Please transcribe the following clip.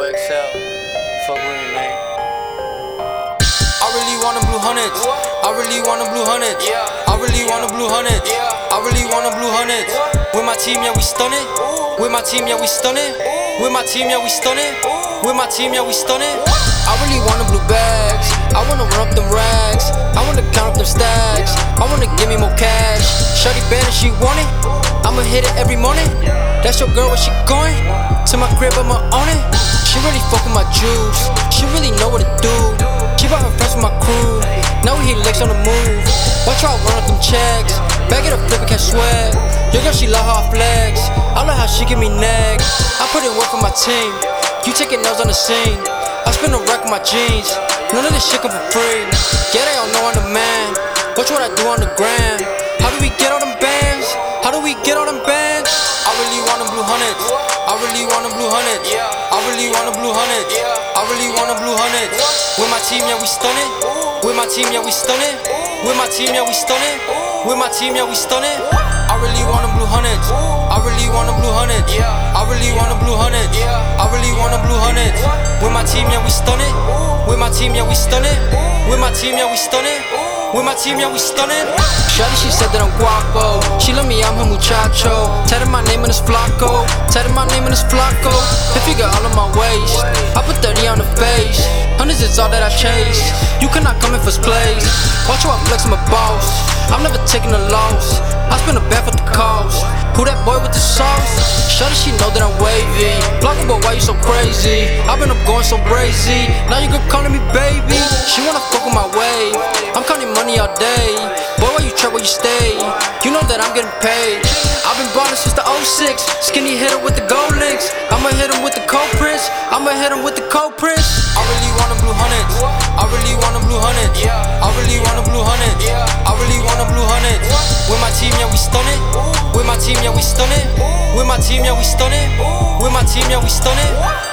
XL. Fuck with me, man. I really want a blue hundreds. I really want a blue hundreds. I really want a blue hundreds. I really want a blue hundreds. With my team, yeah, we stunning. With my team, yeah, we stunning. With my team, yeah, we stunning. With my team, yeah, we stunning. I really want a blue bags. I wanna run up them racks. I wanna count up them stacks. I wanna give me more cash. Shorty bad and she want it. I'ma hit it every morning. That's your girl, where she going? To my crib, I'ma own it. She really fuck with my juice. She really know what to do. She brought her friends with my crew. Now we hit licks on the move. Watch her run up them checks. Bag it up, flip it, can't sweat. Your girl, she love her flex. I love how she give me neck. I put in work for my team. You taking nails on the scene. I spend a rack on my jeans. None of this shit come for free. Yeah, they all know I'm the man. Watch what I do on the gram. How do we get all them bands? How do we get all them bands? I really want them blue hundreds. I really want a blue hundreds. I really want a blue hundreds. I really want a blue hundreds. With my team, yeah, we stunning. With my team, yeah, we stunning. With my team, yeah, we stunning. With my team, yeah, we stunning. I really want a blue hundreds. I really want a blue hundreds. I really want a blue hundreds. I really want a blue hundreds. With my team, yeah, we stunning. With my team, yeah, we stunning. With my team, yeah, we stunning. With my team, yeah, we stunning. Shawty, she said that I'm guapo. She love me, I'm her muchacho. Tell her my name in this flaco. her my name in this flaco. If you got all of my waist, I put 30 on the face. Hundreds is all that I chase. You cannot come in first place. Watch how I flex my boss. I'm never taking a loss. I spend a bag for the cost. Who that boy with the sauce? Shawty, she know that I'm wavy. Blocking, but why you so crazy? I've been up going so brazy. Now you good calling me baby. She wanna fuck You where you stay? You know that I'm getting paid. I've been ballin' since the 06. Skinny hitter with the gold links. I'ma hit him with the cold prints. I'ma hit him with the cold prints. I really want a blue hundreds. I really want a blue hundreds. I really want a blue hundreds. I really want a blue hundreds. With my team, yeah, we stunning. With my team, yeah, we stunning. With my team, yeah, we stunning. With my team, yeah, we stunning.